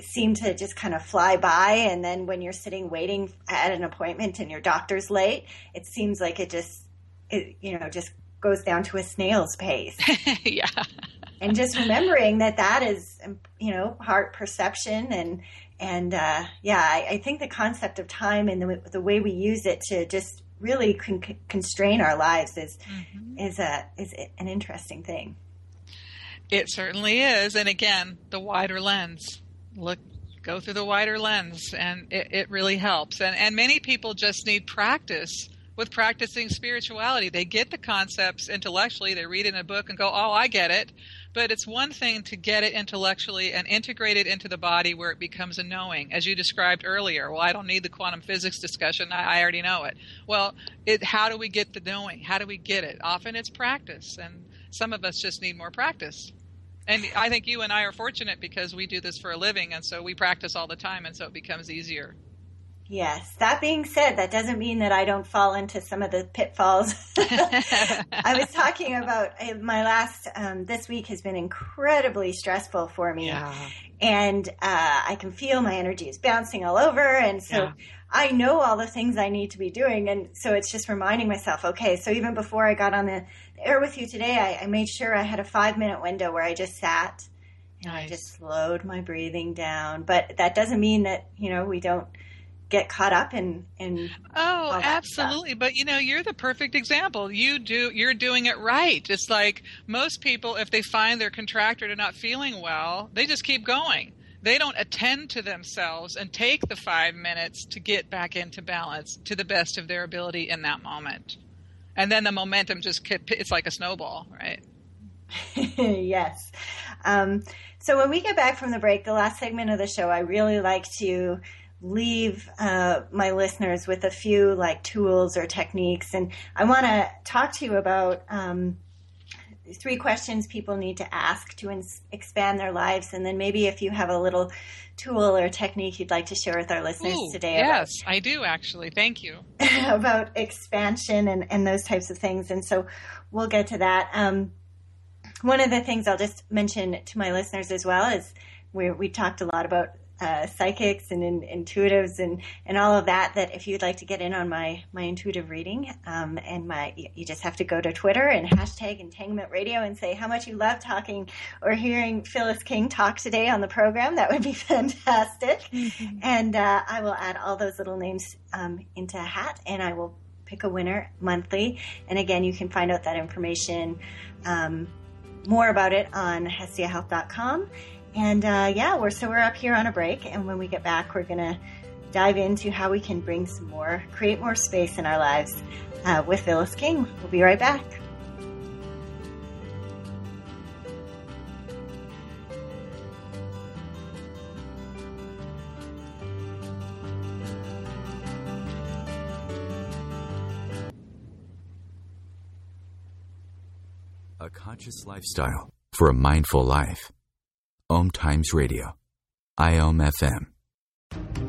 seem to just kind of fly by. And then when you're sitting waiting at an appointment and your doctor's late, it seems like it just, it, you know, just goes down to a snail's pace. yeah. And just remembering that that is, you know, heart perception and, and, uh, yeah, I, I, think the concept of time and the, the way we use it to just really con- constrain our lives is, mm-hmm. is a, is an interesting thing. It certainly is. And again, the wider lens. Look, go through the wider lens, and it, it really helps. And, and many people just need practice with practicing spirituality. They get the concepts intellectually, they read in a book and go, oh, I get it. But it's one thing to get it intellectually and integrate it into the body where it becomes a knowing, as you described earlier. Well, I don't need the quantum physics discussion. I, I already know it. Well, it, how do we get the knowing? How do we get it? Often it's practice, and some of us just need more practice. And I think you and I are fortunate because we do this for a living, and so we practice all the time, and so it becomes easier. Yes. That being said, that doesn't mean that I don't fall into some of the pitfalls. I was talking about uh, my last, um, this week has been incredibly stressful for me. Yeah. And uh, I can feel my energy is bouncing all over. And so yeah. I know all the things I need to be doing. And so it's just reminding myself, okay, so even before I got on the air with you today, I, I made sure I had a five minute window where I just sat and nice. I just slowed my breathing down. But that doesn't mean that, you know, we don't get caught up in in oh absolutely stuff. but you know you're the perfect example you do you're doing it right it's like most people if they find their contractor to not feeling well they just keep going they don't attend to themselves and take the five minutes to get back into balance to the best of their ability in that moment and then the momentum just it's like a snowball, right? yes. Um, so when we get back from the break, the last segment of the show, I really like to leave uh, my listeners with a few like tools or techniques, and I want to talk to you about. Um, three questions people need to ask to ins- expand their lives, and then maybe if you have a little tool or technique you'd like to share with our listeners Ooh, today. Yes, I do actually. Thank you. About, about expansion and, and those types of things, and so we'll get to that. Um, one of the things I'll just mention to my listeners as well is we we talked a lot about uh, psychics and in, intuitives and, and all of that. That if you'd like to get in on my my intuitive reading, um, and my you just have to go to Twitter and hashtag Entanglement Radio and say how much you love talking or hearing Phyllis King talk today on the program. That would be fantastic. Mm-hmm. And uh, I will add all those little names um, into a hat, and I will pick a winner monthly. And again, you can find out that information. Um, more about it on hestiahealth.com. And uh, yeah, we're so we're up here on a break, and when we get back, we're gonna dive into how we can bring some more, create more space in our lives uh, with Phyllis King. We'll be right back. A conscious lifestyle for a mindful life. Om Times Radio. IOM FM.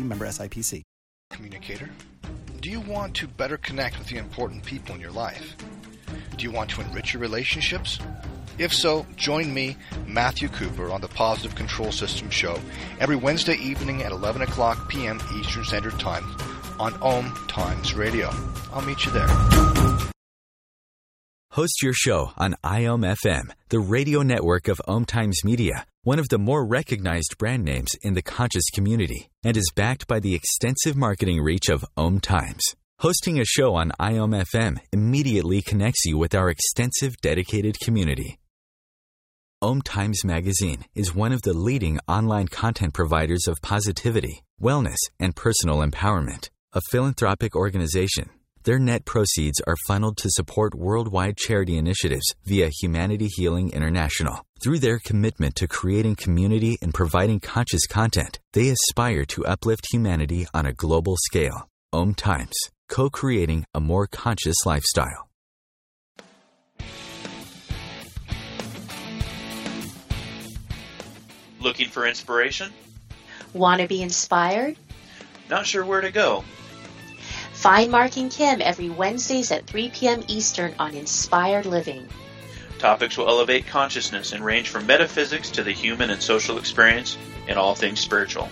member SIPC. Communicator? Do you want to better connect with the important people in your life? Do you want to enrich your relationships? If so, join me, Matthew Cooper, on the Positive Control System Show every Wednesday evening at 11 o'clock p.m. Eastern Standard Time on Om Times Radio. I'll meet you there. Host your show on IOM FM, the radio network of Om Times Media, one of the more recognized brand names in the conscious community, and is backed by the extensive marketing reach of Om Times. Hosting a show on IOM FM immediately connects you with our extensive dedicated community. Om Times Magazine is one of the leading online content providers of positivity, wellness, and personal empowerment, a philanthropic organization their net proceeds are funneled to support worldwide charity initiatives via Humanity Healing International. Through their commitment to creating community and providing conscious content, they aspire to uplift humanity on a global scale. Om Times, co creating a more conscious lifestyle. Looking for inspiration? Want to be inspired? Not sure where to go? Find Mark and Kim every Wednesdays at 3 p.m. Eastern on Inspired Living. Topics will elevate consciousness and range from metaphysics to the human and social experience and all things spiritual.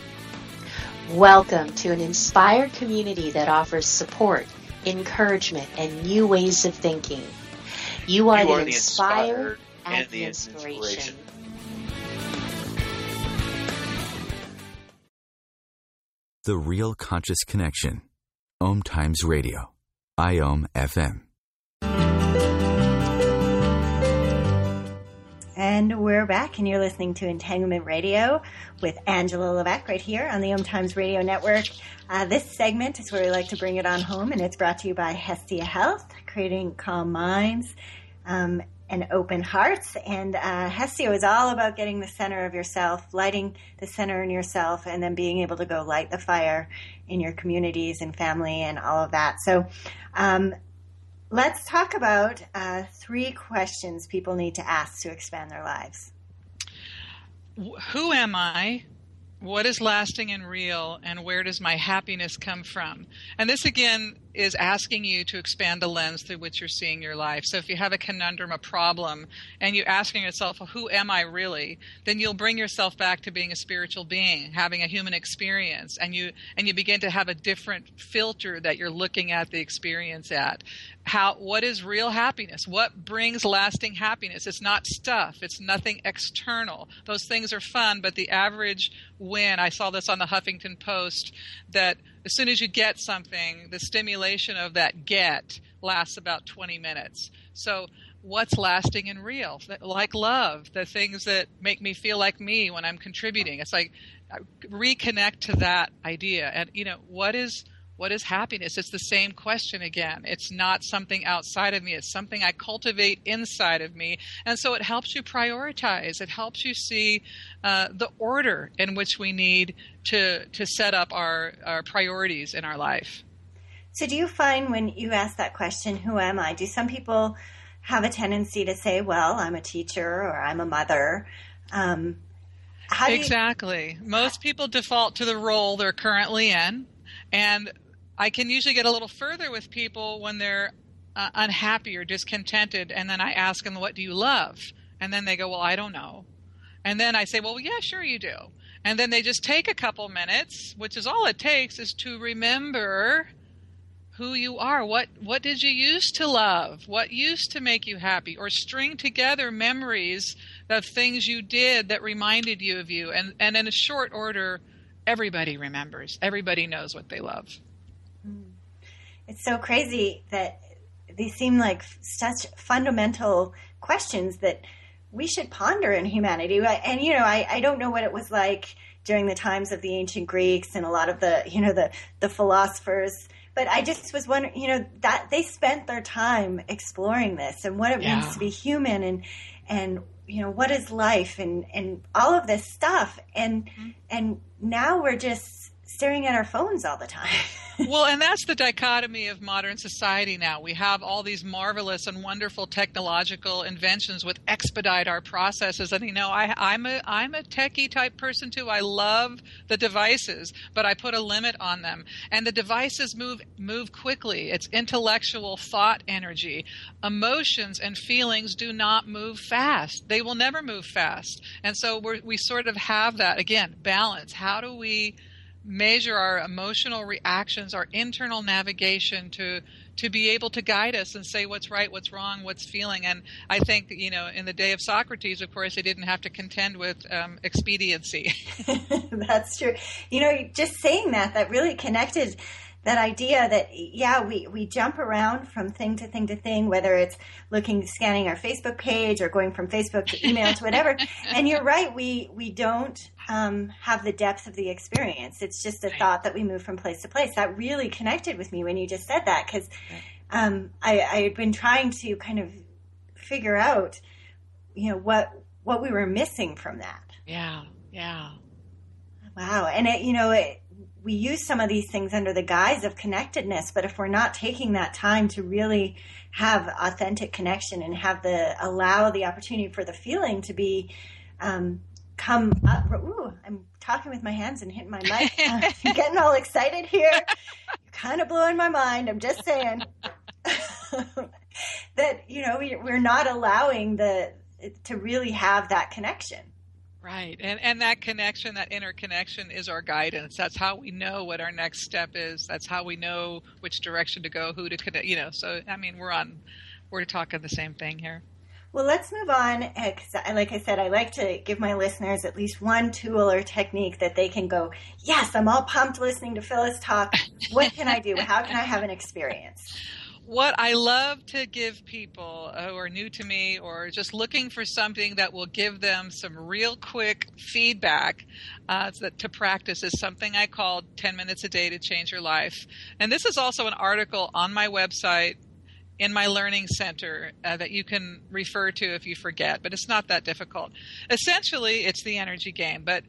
Welcome to an inspired community that offers support, encouragement, and new ways of thinking. You are, you the, are inspired the inspired and, and the the inspiration. inspiration. The Real Conscious Connection. Om Times Radio. IOM FM. And we're back, and you're listening to Entanglement Radio with Angela Levesque right here on the Om Times Radio Network. Uh, this segment is where we like to bring it on home, and it's brought to you by Hestia Health, creating calm minds um, and open hearts. And uh, Hestia is all about getting the center of yourself, lighting the center in yourself, and then being able to go light the fire in your communities and family and all of that. So, um, let's talk about uh, three questions people need to ask to expand their lives. Who am I? What is lasting and real? And where does my happiness come from? And this again is asking you to expand the lens through which you're seeing your life. So if you have a conundrum, a problem, and you're asking yourself, well, who am I really? Then you'll bring yourself back to being a spiritual being, having a human experience, and you and you begin to have a different filter that you're looking at the experience at. How what is real happiness? What brings lasting happiness? It's not stuff. It's nothing external. Those things are fun, but the average win, I saw this on the Huffington Post that as soon as you get something, the stimulation of that get lasts about 20 minutes. So what's lasting and real? Like love, the things that make me feel like me when I'm contributing. It's like uh, reconnect to that idea. And you know, what is what is happiness? It's the same question again. It's not something outside of me. It's something I cultivate inside of me. And so it helps you prioritize. It helps you see uh, the order in which we need to, to set up our, our priorities in our life. So, do you find when you ask that question, who am I? Do some people have a tendency to say, well, I'm a teacher or I'm a mother? Um, exactly. You... Most people default to the role they're currently in. And I can usually get a little further with people when they're uh, unhappy or discontented, and then I ask them, "What do you love?" And then they go, "Well, I don't know." And then I say, "Well, yeah, sure you do." And then they just take a couple minutes, which is all it takes, is to remember who you are. What what did you used to love? What used to make you happy? Or string together memories of things you did that reminded you of you. And and in a short order, everybody remembers. Everybody knows what they love. It's so crazy that these seem like such fundamental questions that we should ponder in humanity. And you know, I, I don't know what it was like during the times of the ancient Greeks and a lot of the you know the the philosophers. But I just was wondering, you know, that they spent their time exploring this and what it yeah. means to be human and and you know what is life and and all of this stuff and mm-hmm. and now we're just staring at our phones all the time. well, and that's the dichotomy of modern society now. We have all these marvelous and wonderful technological inventions which expedite our processes. And you know, I, I'm a I'm a techie type person too. I love the devices, but I put a limit on them. And the devices move move quickly. It's intellectual thought energy. Emotions and feelings do not move fast. They will never move fast. And so we we sort of have that again balance. How do we measure our emotional reactions, our internal navigation to to be able to guide us and say what's right, what's wrong, what's feeling. And I think you know, in the day of Socrates, of course, they didn't have to contend with um, expediency. That's true. You know, just saying that that really connected that idea that yeah we, we jump around from thing to thing to thing whether it's looking scanning our facebook page or going from facebook to email to whatever. And you're right we we don't um, have the depth of the experience. It's just a thought that we move from place to place. That really connected with me when you just said that because um, I, I had been trying to kind of figure out you know what what we were missing from that. Yeah yeah. Wow. And it you know it we use some of these things under the guise of connectedness, but if we're not taking that time to really have authentic connection and have the allow the opportunity for the feeling to be um, come up. Ooh, I'm talking with my hands and hitting my mic. I'm getting all excited here. You're kind of blowing my mind. I'm just saying that you know we, we're not allowing the to really have that connection. Right. And and that connection, that interconnection is our guidance. That's how we know what our next step is. That's how we know which direction to go, who to connect, you know. So I mean, we're on we're talking the same thing here. Well, let's move on. Eh, like I said, I like to give my listeners at least one tool or technique that they can go, yes, I'm all pumped listening to Phyllis talk. What can I do? How can I have an experience? What I love to give people who are new to me or just looking for something that will give them some real quick feedback uh, to practice is something I call 10 minutes a day to change your life. And this is also an article on my website in my learning center uh, that you can refer to if you forget, but it's not that difficult. Essentially, it's the energy game, but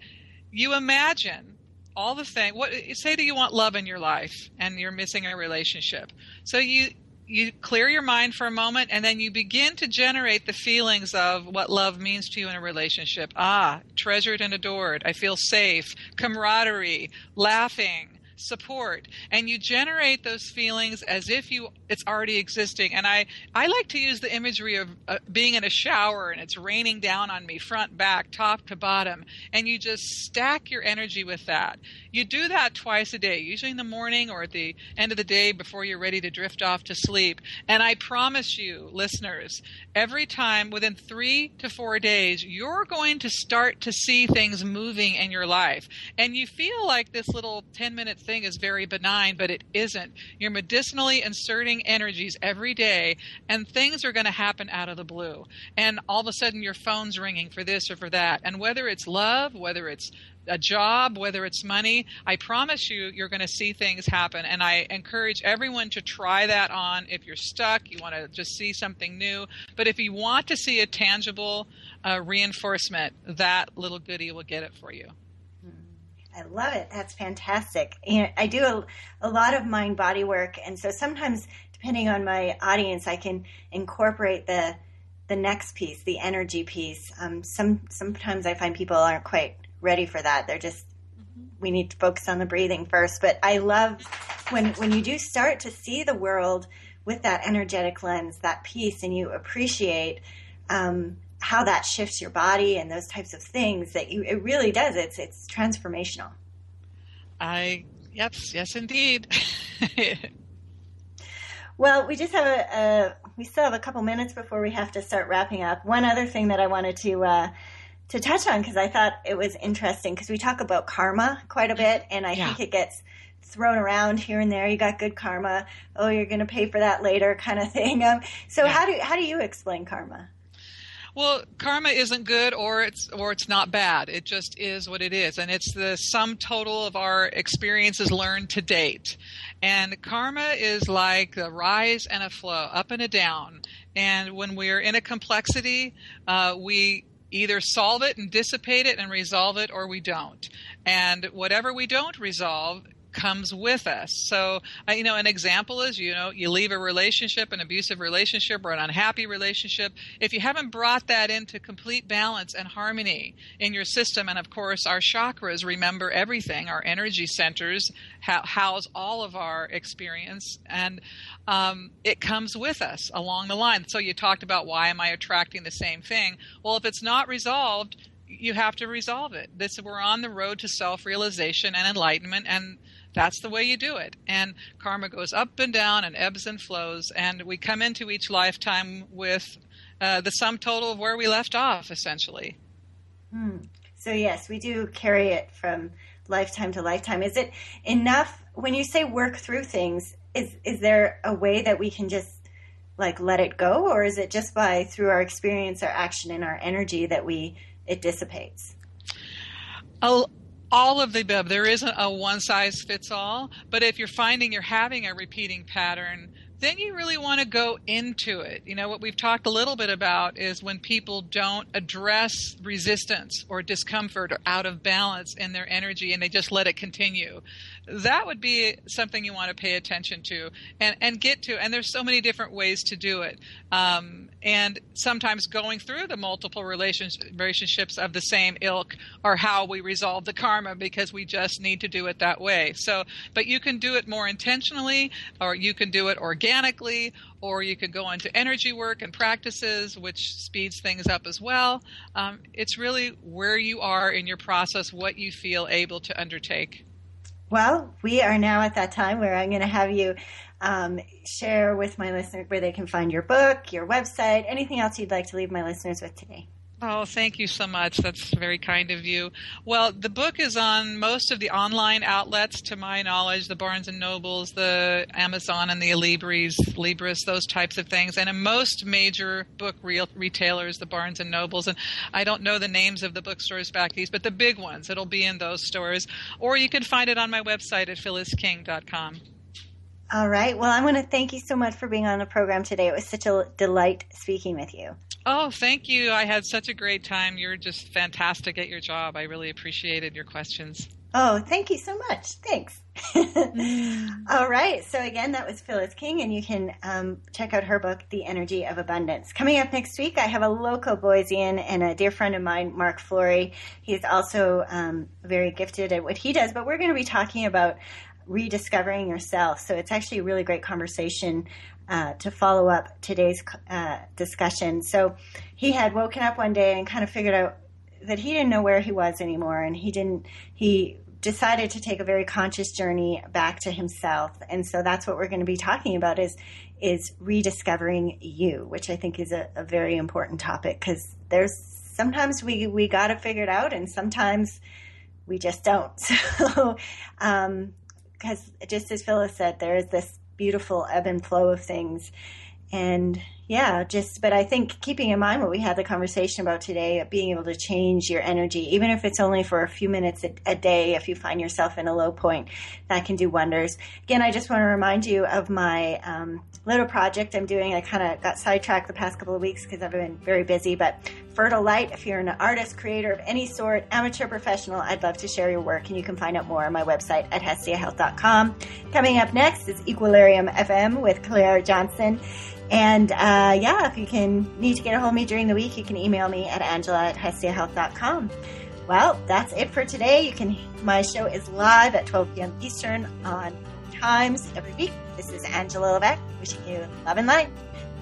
you imagine all the thing what say that you want love in your life and you're missing a relationship so you you clear your mind for a moment and then you begin to generate the feelings of what love means to you in a relationship. Ah, treasured and adored. I feel safe. Camaraderie. Laughing support. And you generate those feelings as if you it's already existing. And i i like to use the imagery of uh, being in a shower and it's raining down on me front back top to bottom. And you just stack your energy with that. You do that twice a day usually in the morning or at the end of the day before you're ready to drift off to sleep. And i promise you listeners every time within 3 to 4 days you're going to start to see things moving in your life. And you feel like this little 10 minute thing is very benign, but it isn't. You're medicinally inserting energies every day, and things are going to happen out of the blue. And all of a sudden, your phone's ringing for this or for that. And whether it's love, whether it's a job, whether it's money, I promise you, you're going to see things happen. And I encourage everyone to try that on. If you're stuck, you want to just see something new. But if you want to see a tangible uh, reinforcement, that little goodie will get it for you. I love it. That's fantastic. I do a, a lot of mind body work, and so sometimes, depending on my audience, I can incorporate the the next piece, the energy piece. Um, some sometimes I find people aren't quite ready for that. They're just we need to focus on the breathing first. But I love when when you do start to see the world with that energetic lens, that piece, and you appreciate um, how that shifts your body and those types of things. That you it really does. It's it's transformational. I yes yes indeed. well, we just have a, a, we still have a couple minutes before we have to start wrapping up. One other thing that I wanted to. Uh, to touch on because I thought it was interesting because we talk about karma quite a bit, and I yeah. think it gets thrown around here and there. You got good karma. Oh, you're going to pay for that later, kind of thing. Um, so yeah. how do how do you explain karma? Well, karma isn't good or it's or it's not bad. It just is what it is, and it's the sum total of our experiences learned to date. And karma is like a rise and a flow, up and a down. And when we're in a complexity, uh, we either solve it and dissipate it and resolve it or we don't. And whatever we don't resolve comes with us. So, you know, an example is, you know, you leave a relationship, an abusive relationship or an unhappy relationship. If you haven't brought that into complete balance and harmony in your system, and of course, our chakras remember everything, our energy centers house all of our experience, and um, it comes with us along the line. So you talked about why am I attracting the same thing? Well, if it's not resolved, you have to resolve it. This we're on the road to self-realization and enlightenment, and that's the way you do it. And karma goes up and down and ebbs and flows, and we come into each lifetime with uh, the sum total of where we left off, essentially. Hmm. So yes, we do carry it from lifetime to lifetime. Is it enough when you say work through things? is is there a way that we can just like let it go or is it just by through our experience our action and our energy that we it dissipates all of the above there isn't a one size fits all but if you're finding you're having a repeating pattern then you really want to go into it. You know, what we've talked a little bit about is when people don't address resistance or discomfort or out of balance in their energy and they just let it continue that would be something you want to pay attention to and, and get to. And there's so many different ways to do it. Um, and sometimes going through the multiple relationships of the same ilk are how we resolve the karma because we just need to do it that way. So, but you can do it more intentionally, or you can do it organically, or you could go into energy work and practices, which speeds things up as well. Um, it's really where you are in your process, what you feel able to undertake. Well, we are now at that time where I'm going to have you um, share with my listeners where they can find your book, your website, anything else you'd like to leave my listeners with today. Oh, thank you so much. That's very kind of you. Well, the book is on most of the online outlets, to my knowledge, the Barnes and Nobles, the Amazon, and the Alibris, Libris, those types of things, and in most major book re- retailers, the Barnes and Nobles. And I don't know the names of the bookstores back east, but the big ones, it'll be in those stores. Or you can find it on my website at phyllisking.com. All right. Well, I want to thank you so much for being on the program today. It was such a delight speaking with you. Oh, thank you. I had such a great time. You're just fantastic at your job. I really appreciated your questions. Oh, thank you so much. Thanks. All right. So, again, that was Phyllis King, and you can um, check out her book, The Energy of Abundance. Coming up next week, I have a local Boisean and a dear friend of mine, Mark Flory. He's also um, very gifted at what he does, but we're going to be talking about rediscovering yourself. So it's actually a really great conversation uh, to follow up today's uh, discussion. So he had woken up one day and kind of figured out that he didn't know where he was anymore, and he didn't. He decided to take a very conscious journey back to himself, and so that's what we're going to be talking about is is rediscovering you, which I think is a, a very important topic because there's sometimes we we got it out, and sometimes we just don't. So um, because just as Phyllis said, there is this beautiful ebb and flow of things. And yeah, just, but I think keeping in mind what we had the conversation about today, being able to change your energy, even if it's only for a few minutes a, a, day, if you find yourself in a low point, that can do wonders. Again, I just want to remind you of my um, little project I'm doing. I kind of got sidetracked the past couple of weeks because I've been very busy, but Fertile Light, if you're an artist, creator of any sort, amateur, professional, I'd love to share your work, and you can find out more on my website at hestiahealth.com. Coming up next is Equilarium FM with Claire Johnson. And uh, yeah, if you can need to get a hold of me during the week, you can email me at angela at hestiahealth.com. Well, that's it for today. You can my show is live at 12 p.m. Eastern Om Times every week. This is Angela Levesque wishing you love and light.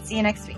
See you next week.